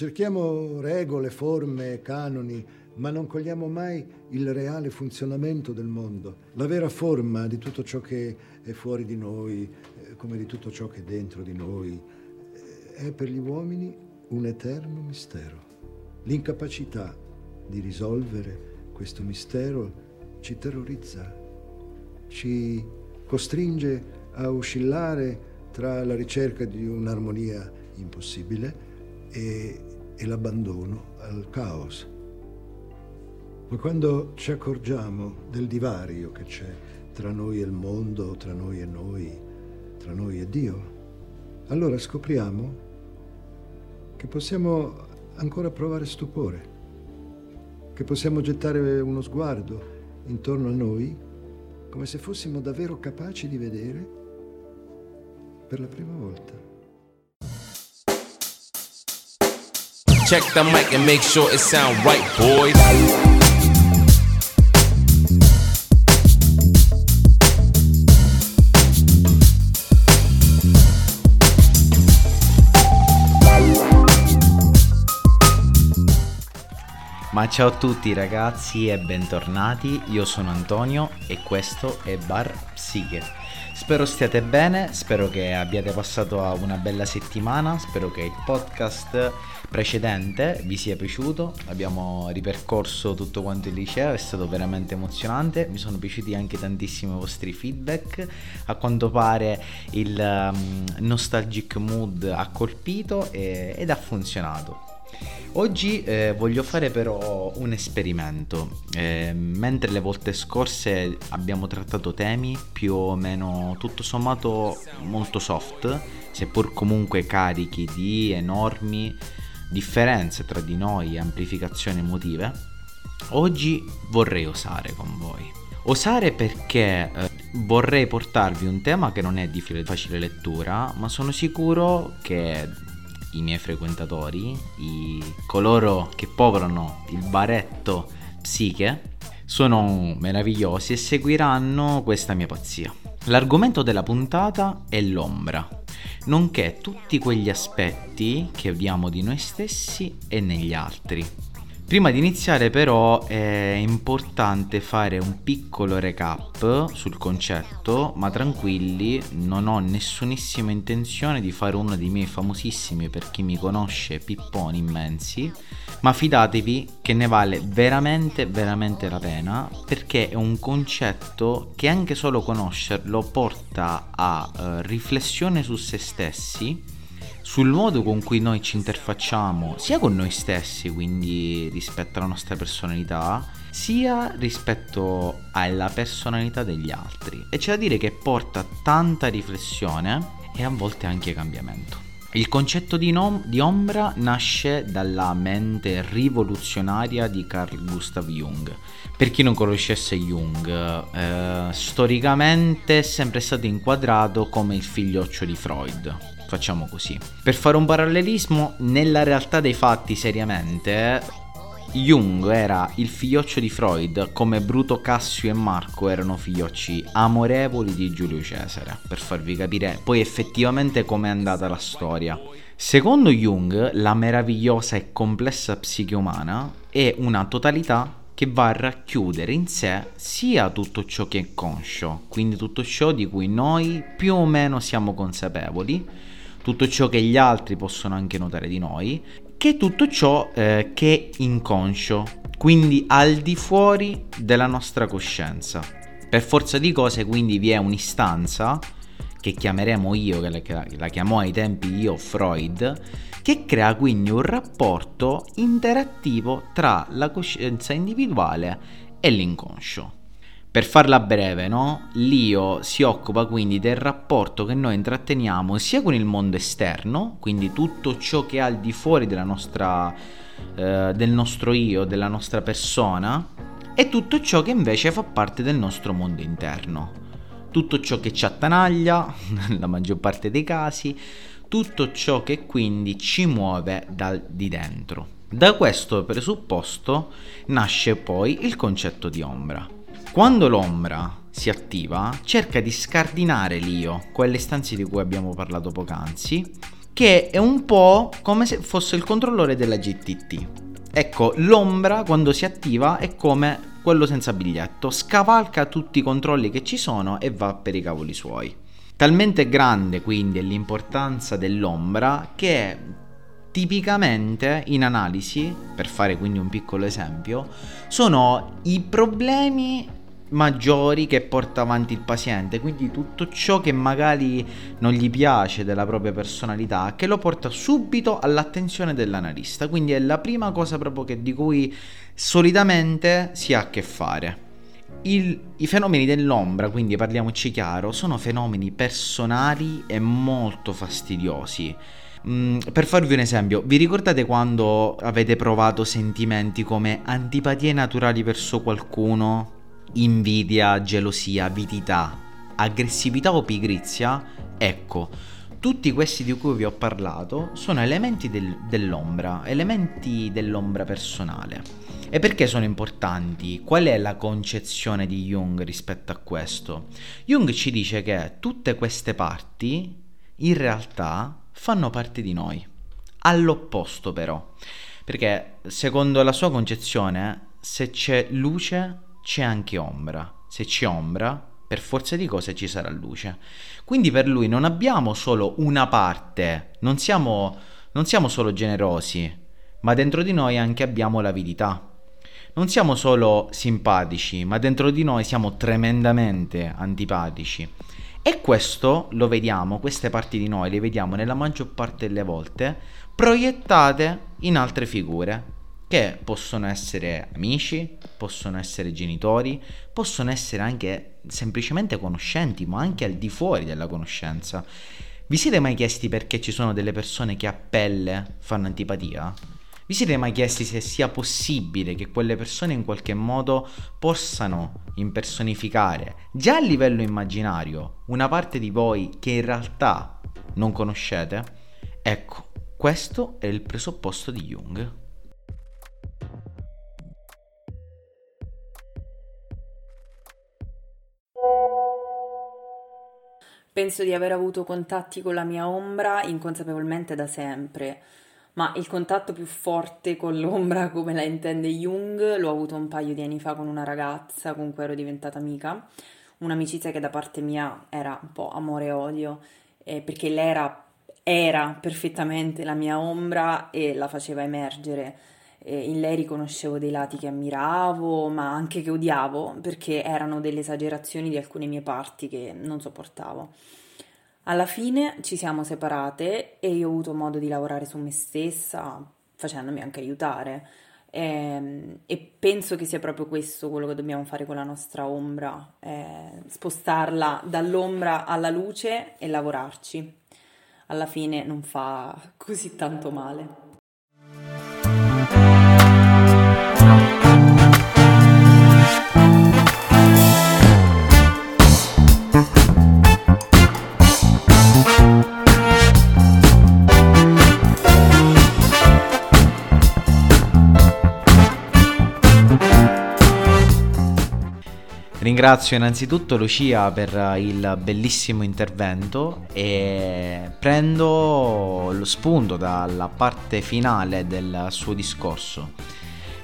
Cerchiamo regole, forme, canoni, ma non cogliamo mai il reale funzionamento del mondo, la vera forma di tutto ciò che è fuori di noi, eh, come di tutto ciò che è dentro di noi. Eh, è per gli uomini un eterno mistero. L'incapacità di risolvere questo mistero ci terrorizza, ci costringe a oscillare tra la ricerca di un'armonia impossibile e, e l'abbandono al caos. Ma quando ci accorgiamo del divario che c'è tra noi e il mondo, tra noi e noi, tra noi e Dio, allora scopriamo che possiamo ancora provare stupore, che possiamo gettare uno sguardo intorno a noi come se fossimo davvero capaci di vedere per la prima volta. Check the mic and make sure it sound right, boys. Ma ciao a tutti ragazzi e bentornati, io sono Antonio e questo è Bar Psiche. Spero stiate bene, spero che abbiate passato una bella settimana, spero che il podcast precedente vi sia piaciuto, abbiamo ripercorso tutto quanto il liceo, è stato veramente emozionante, mi sono piaciuti anche tantissimo i vostri feedback, a quanto pare il um, nostalgic mood ha colpito e, ed ha funzionato. Oggi eh, voglio fare però un esperimento. Eh, mentre le volte scorse abbiamo trattato temi più o meno tutto sommato molto soft, seppur comunque carichi di enormi differenze tra di noi e amplificazioni emotive, oggi vorrei osare con voi. Osare perché eh, vorrei portarvi un tema che non è di facile lettura, ma sono sicuro che i miei frequentatori, i, coloro che popolano il baretto psiche, sono meravigliosi e seguiranno questa mia pazzia. L'argomento della puntata è l'ombra, nonché tutti quegli aspetti che odiamo di noi stessi e negli altri. Prima di iniziare però è importante fare un piccolo recap sul concetto, ma tranquilli, non ho nessunissima intenzione di fare uno dei miei famosissimi, per chi mi conosce, pipponi immensi, ma fidatevi che ne vale veramente, veramente la pena, perché è un concetto che anche solo conoscerlo porta a uh, riflessione su se stessi sul modo con cui noi ci interfacciamo sia con noi stessi, quindi rispetto alla nostra personalità, sia rispetto alla personalità degli altri. E c'è da dire che porta tanta riflessione e a volte anche cambiamento. Il concetto di, nom- di, ombra nasce dalla mente rivoluzionaria di Carl Gustav Jung. Per chi non conoscesse Jung, eh, storicamente è sempre stato inquadrato come il figlioccio di Freud facciamo così. Per fare un parallelismo, nella realtà dei fatti seriamente, Jung era il figlioccio di Freud, come Bruto Cassio e Marco erano figliocci amorevoli di Giulio Cesare, per farvi capire poi effettivamente com'è andata la storia. Secondo Jung, la meravigliosa e complessa psiche umana è una totalità che va a racchiudere in sé sia tutto ciò che è conscio, quindi tutto ciò di cui noi più o meno siamo consapevoli, tutto ciò che gli altri possono anche notare di noi, che tutto ciò eh, che è inconscio, quindi al di fuori della nostra coscienza. Per forza di cose quindi vi è un'istanza che chiameremo io, che la, la chiamò ai tempi io Freud, che crea quindi un rapporto interattivo tra la coscienza individuale e l'inconscio. Per farla breve, no? L'io si occupa quindi del rapporto che noi intratteniamo sia con il mondo esterno, quindi tutto ciò che è al di fuori nostra, eh, del nostro io, della nostra persona, e tutto ciò che invece fa parte del nostro mondo interno. Tutto ciò che ci attanaglia, nella maggior parte dei casi, tutto ciò che quindi ci muove dal di dentro. Da questo presupposto nasce poi il concetto di ombra. Quando l'ombra si attiva, cerca di scardinare l'io, quelle stanze di cui abbiamo parlato poc'anzi, che è un po' come se fosse il controllore della GTT. Ecco, l'ombra quando si attiva è come quello senza biglietto, scavalca tutti i controlli che ci sono e va per i cavoli suoi. Talmente grande quindi è l'importanza dell'ombra che tipicamente in analisi, per fare quindi un piccolo esempio, sono i problemi maggiori che porta avanti il paziente, quindi tutto ciò che magari non gli piace della propria personalità, che lo porta subito all'attenzione dell'analista, quindi è la prima cosa proprio che, di cui solitamente si ha a che fare. Il, I fenomeni dell'ombra, quindi parliamoci chiaro, sono fenomeni personali e molto fastidiosi. Mm, per farvi un esempio, vi ricordate quando avete provato sentimenti come antipatie naturali verso qualcuno invidia, gelosia, avidità, aggressività o pigrizia, ecco, tutti questi di cui vi ho parlato sono elementi del, dell'ombra, elementi dell'ombra personale. E perché sono importanti? Qual è la concezione di Jung rispetto a questo? Jung ci dice che tutte queste parti in realtà fanno parte di noi, all'opposto però, perché secondo la sua concezione se c'è luce c'è anche ombra. Se c'è ombra, per forza di cose ci sarà luce. Quindi per lui non abbiamo solo una parte, non siamo, non siamo solo generosi, ma dentro di noi anche abbiamo l'avidità. Non siamo solo simpatici, ma dentro di noi siamo tremendamente antipatici. E questo lo vediamo, queste parti di noi le vediamo nella maggior parte delle volte proiettate in altre figure, che possono essere amici, possono essere genitori, possono essere anche semplicemente conoscenti, ma anche al di fuori della conoscenza. Vi siete mai chiesti perché ci sono delle persone che a pelle fanno antipatia? Vi siete mai chiesti se sia possibile che quelle persone in qualche modo possano impersonificare, già a livello immaginario, una parte di voi che in realtà non conoscete? Ecco, questo è il presupposto di Jung. Penso di aver avuto contatti con la mia ombra inconsapevolmente da sempre, ma il contatto più forte con l'ombra, come la intende Jung, l'ho avuto un paio di anni fa con una ragazza con cui ero diventata amica, un'amicizia che da parte mia era un po' amore e odio, eh, perché lei era, era perfettamente la mia ombra e la faceva emergere eh, in lei riconoscevo dei lati che ammiravo, ma anche che odiavo, perché erano delle esagerazioni di alcune mie parti che non sopportavo. Alla fine ci siamo separate e io ho avuto modo di lavorare su me stessa, facendomi anche aiutare. E, ehm, e, penso che sia proprio questo quello che dobbiamo fare con la nostra ombra, eh, spostarla dall'ombra alla luce e lavorarci. Alla fine non fa così tanto male. Ringrazio innanzitutto Lucia per il bellissimo intervento e prendo lo spunto dalla parte finale del suo discorso.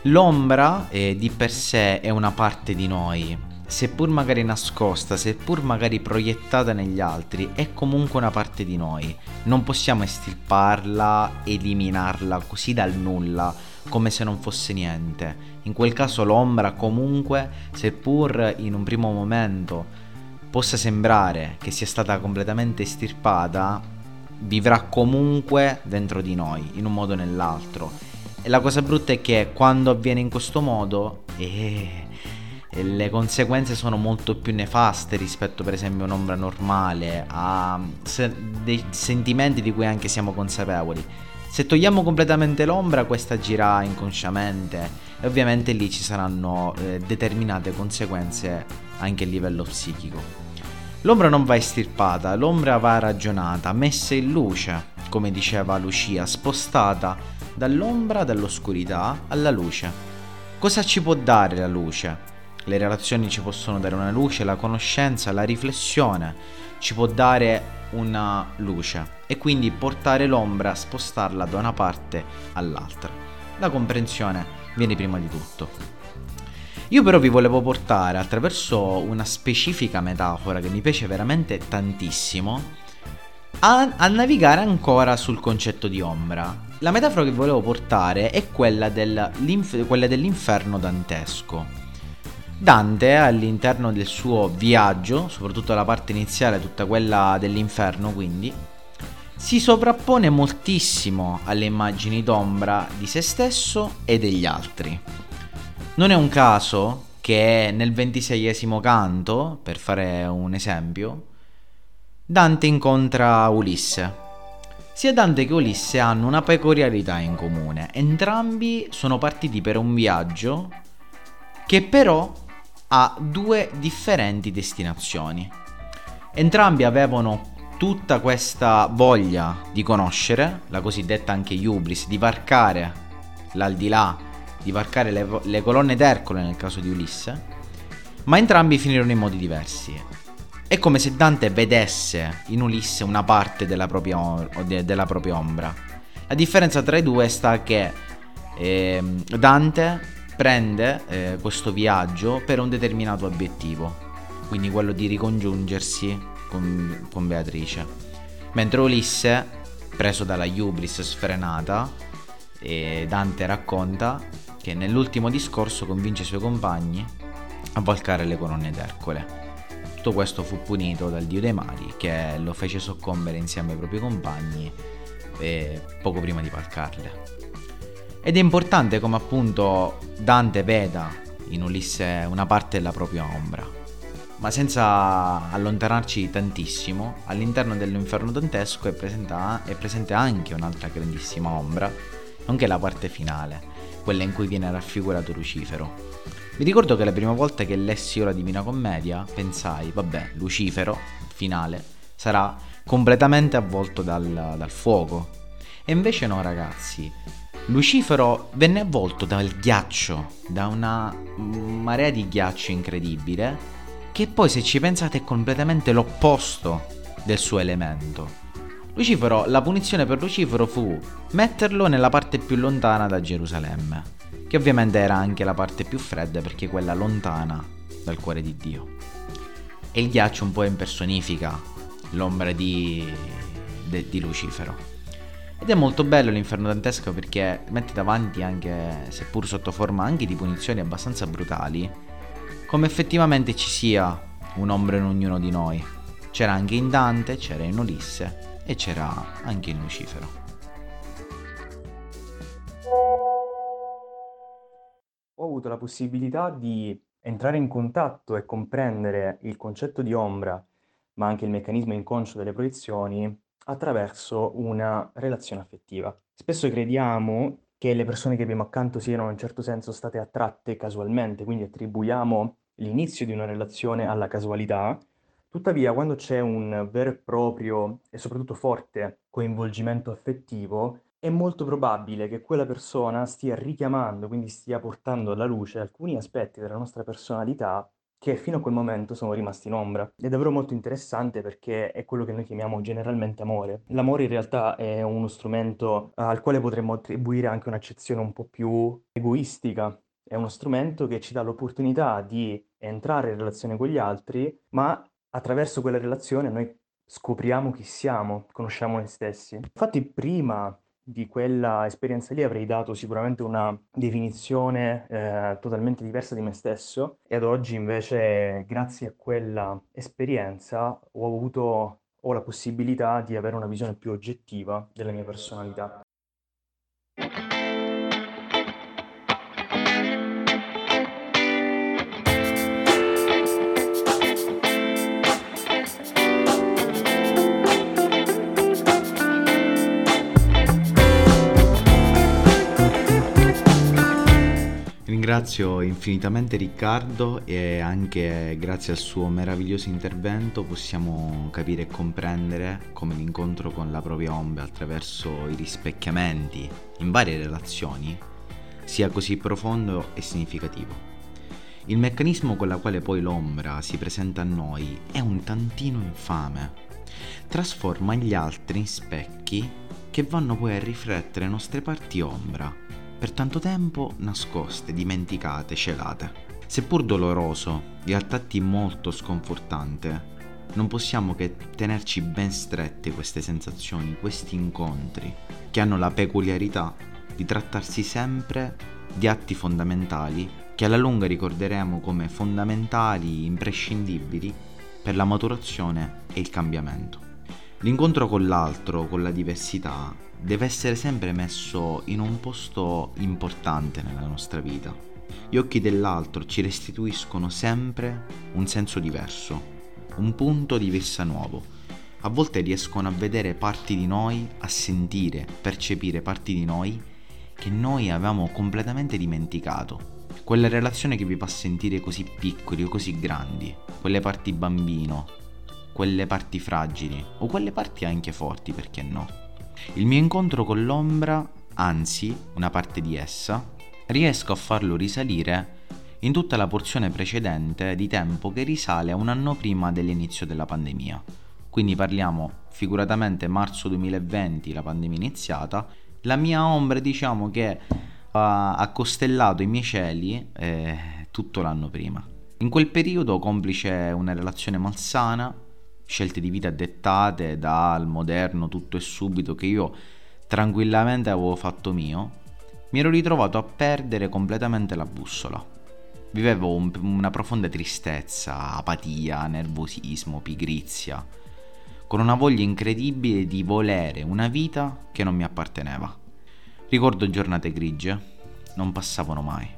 L'ombra eh, di per sé è una parte di noi, seppur magari nascosta, seppur magari proiettata negli altri, è comunque una parte di noi. Non possiamo estirparla, eliminarla così dal nulla, come se non fosse niente. In quel caso l'ombra comunque, seppur in un primo momento possa sembrare che sia stata completamente estirpata, vivrà comunque dentro di noi, in un modo o nell'altro. E la cosa brutta è che quando avviene in questo modo, eh, le conseguenze sono molto più nefaste rispetto per esempio a un'ombra normale, a dei sentimenti di cui anche siamo consapevoli. Se togliamo completamente l'ombra, questa agirà inconsciamente e ovviamente lì ci saranno eh, determinate conseguenze anche a livello psichico. L'ombra non va estirpata, l'ombra va ragionata, messa in luce, come diceva Lucia, spostata dall'ombra, dall'oscurità alla luce. Cosa ci può dare la luce? le relazioni ci possono dare una luce, la conoscenza, la riflessione ci può dare una luce e quindi portare l'ombra, spostarla da una parte all'altra. La comprensione viene prima di tutto. Io però vi volevo portare attraverso una specifica metafora che mi piace veramente tantissimo a, a, navigare ancora sul concetto di ombra. La metafora che volevo portare è quella, del, quella dell'inferno dantesco. Dante all'interno del suo viaggio, soprattutto la parte iniziale, tutta quella dell'inferno quindi, si sovrappone moltissimo alle immagini d'ombra di se stesso e degli altri. Non è un caso che nel ventiseiesimo canto, per fare un esempio, Dante incontra Ulisse. Sia Dante che Ulisse hanno una peculiarità in comune. Entrambi sono partiti per un viaggio che però ha due differenti destinazioni. Entrambi avevano tutta questa voglia di conoscere, la cosiddetta anche Iubris, di varcare l'aldilà, di varcare le, le colonne d'Ercole nel caso di Ulisse, ma entrambi finirono in modi diversi. È come se Dante vedesse in Ulisse una parte della propria, della propria ombra. La differenza tra i due sta che eh, Dante prende eh, questo viaggio per un determinato obiettivo, quindi quello di ricongiungersi con, con Beatrice. Mentre Ulisse, preso dalla Iubris sfrenata, Dante racconta che nell'ultimo discorso convince i suoi compagni a valcare le colonne d'Ercole. Tutto questo fu punito dal dio dei mari che lo fece soccombere insieme ai propri compagni poco prima di valcarle. Ed è importante come appunto Dante veda in Ulisse una parte della propria ombra. Ma senza allontanarci tantissimo, all'interno dell'inferno dantesco è, presenta- è presente anche un'altra grandissima ombra, nonché la parte finale, quella in cui viene raffigurato Lucifero. Mi ricordo che la prima volta che lessi la Divina Commedia pensai, vabbè, Lucifero, finale, sarà completamente avvolto dal, dal fuoco. E invece no ragazzi, Lucifero venne avvolto dal ghiaccio, da una marea di ghiaccio incredibile, che poi se ci pensate è completamente l'opposto del suo elemento. Lucifero, la punizione per Lucifero fu metterlo nella parte più lontana da Gerusalemme, che ovviamente era anche la parte più fredda perché quella lontana dal cuore di Dio. E il ghiaccio un po' impersonifica l'ombra di, de, di Lucifero. Ed è molto bello l'inferno dantesco perché mette davanti anche, seppur sotto forma anche di punizioni abbastanza brutali, come effettivamente ci sia un'ombra in ognuno di noi. C'era anche in Dante, c'era in Ulisse e c'era anche in Lucifero. Ho avuto la possibilità di entrare in contatto e comprendere il concetto di ombra, ma anche il meccanismo inconscio delle proiezioni attraverso una relazione affettiva. Spesso crediamo che le persone che abbiamo accanto siano in certo senso state attratte casualmente, quindi attribuiamo l'inizio di una relazione alla casualità. Tuttavia, quando c'è un vero e proprio e soprattutto forte coinvolgimento affettivo, è molto probabile che quella persona stia richiamando, quindi stia portando alla luce alcuni aspetti della nostra personalità che fino a quel momento sono rimasti in ombra. È davvero molto interessante perché è quello che noi chiamiamo generalmente amore. L'amore in realtà è uno strumento al quale potremmo attribuire anche un'accezione un po' più egoistica. È uno strumento che ci dà l'opportunità di entrare in relazione con gli altri, ma attraverso quella relazione noi scopriamo chi siamo, conosciamo noi stessi. Infatti prima di quella esperienza lì avrei dato sicuramente una definizione eh, totalmente diversa di me stesso e ad oggi invece grazie a quella esperienza ho avuto ho la possibilità di avere una visione più oggettiva della mia personalità. Ringrazio infinitamente Riccardo e anche grazie al suo meraviglioso intervento possiamo capire e comprendere come l'incontro con la propria ombra attraverso i rispecchiamenti in varie relazioni sia così profondo e significativo. Il meccanismo con la quale poi l'ombra si presenta a noi è un tantino infame. Trasforma gli altri in specchi che vanno poi a riflettere le nostre parti ombra, per tanto tempo nascoste, dimenticate, celate. Seppur doloroso a tratti molto sconfortante, non possiamo che tenerci ben strette queste sensazioni, questi incontri, che hanno la peculiarità di trattarsi sempre di atti fondamentali che alla lunga ricorderemo come fondamentali, imprescindibili per la maturazione e il cambiamento. L'incontro con l'altro, con la diversità, deve essere sempre messo in un posto importante nella nostra vita. Gli occhi dell'altro ci restituiscono sempre un senso diverso, un punto di vista nuovo. A volte riescono a vedere parti di noi, a sentire, percepire parti di noi che noi avevamo completamente dimenticato quella relazione che vi fa sentire così piccoli o così grandi, quelle parti bambino, quelle parti fragili o quelle parti anche forti, perché no? Il mio incontro con l'ombra, anzi una parte di essa, riesco a farlo risalire in tutta la porzione precedente di tempo che risale a un anno prima dell'inizio della pandemia. Quindi parliamo figuratamente marzo 2020, la pandemia iniziata, la mia ombra diciamo che ha costellato i miei cieli eh, tutto l'anno prima. In quel periodo, complice una relazione malsana, scelte di vita dettate dal moderno tutto e subito che io tranquillamente avevo fatto mio, mi ero ritrovato a perdere completamente la bussola. Vivevo un, una profonda tristezza, apatia, nervosismo, pigrizia, con una voglia incredibile di volere una vita che non mi apparteneva. Ricordo giornate grigie, non passavano mai.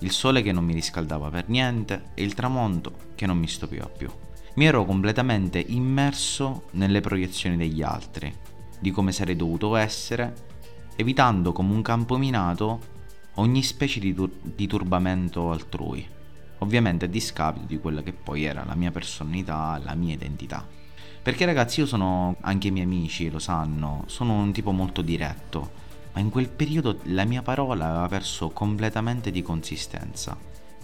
Il sole che non mi riscaldava per niente e il tramonto che non mi stupiva più. Mi ero completamente immerso nelle proiezioni degli altri, di come sarei dovuto essere, evitando come un campo minato ogni specie di, tur- di turbamento altrui, ovviamente a discapito di quella che poi era la mia personalità, la mia identità. Perché ragazzi io sono, anche i miei amici lo sanno, sono un tipo molto diretto, ma in quel periodo la mia parola aveva perso completamente di consistenza.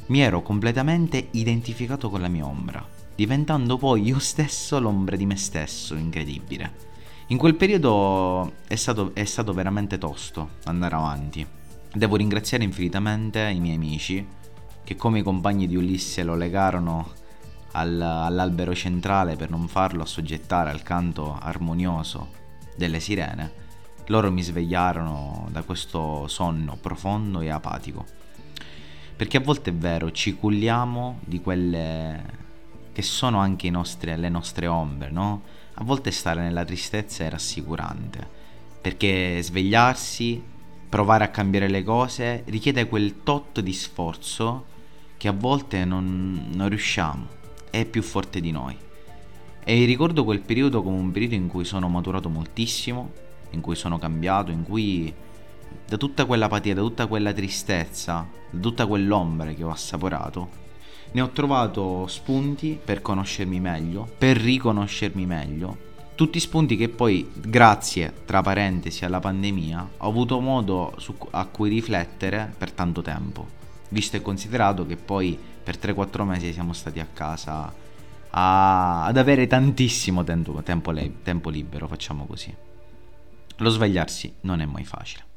Mi ero completamente identificato con la mia ombra, diventando poi io stesso l'ombra di me stesso, incredibile. In quel periodo è stato, è stato veramente tosto andare avanti. Devo ringraziare infinitamente i miei amici che come i compagni di Ulisse lo legarono al, all'albero centrale per non farlo assoggettare al canto armonioso delle sirene loro mi svegliarono da questo sonno profondo e apatico. Perché a volte è vero, ci culliamo di quelle che sono anche nostri, le nostre ombre, no? A volte stare nella tristezza è rassicurante, perché svegliarsi, provare a cambiare le cose, richiede quel tot di sforzo che a volte non, non riusciamo, è più forte di noi. E ricordo quel periodo come un periodo in cui sono maturato moltissimo, in cui sono cambiato, in cui da tutta quell'apatia, da tutta quella tristezza, da tutta quell'ombra che ho assaporato, ne ho trovato spunti per conoscermi meglio, per riconoscermi meglio. Tutti spunti che poi, grazie, tra parentesi, alla pandemia, ho avuto modo su, a cui riflettere per tanto tempo. Visto e considerato che poi per 3-4 mesi siamo stati a casa a, ad avere tantissimo tempo, tempo, tempo libero, facciamo così. Lo svegliarsi non è mai facile.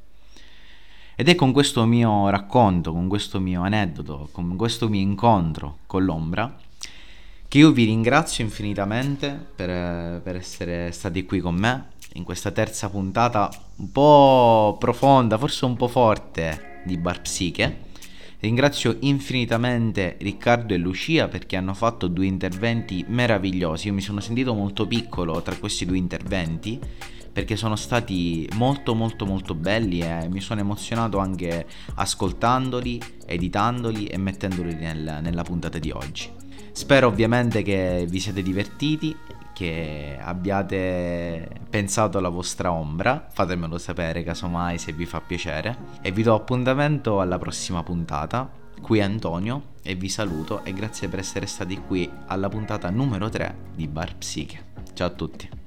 Ed è con questo mio racconto, con questo mio aneddoto, con questo mio incontro con l'ombra, che io vi ringrazio infinitamente per, per essere stati qui con me in questa terza puntata un po' profonda, forse un po' forte di Bar Psiche. Ringrazio infinitamente Riccardo e Lucia perché hanno fatto due interventi meravigliosi. Io mi sono sentito molto piccolo tra questi due interventi perché sono stati molto molto molto belli e mi sono emozionato anche ascoltandoli, editandoli e mettendoli nel, nella puntata di oggi. Spero ovviamente che vi siete divertiti, che abbiate pensato alla vostra ombra, fatemelo sapere casomai se vi fa piacere e vi do appuntamento alla prossima puntata. Qui è Antonio e vi saluto e grazie per essere stati qui alla puntata numero 3 di Bar Psiche. Ciao a tutti.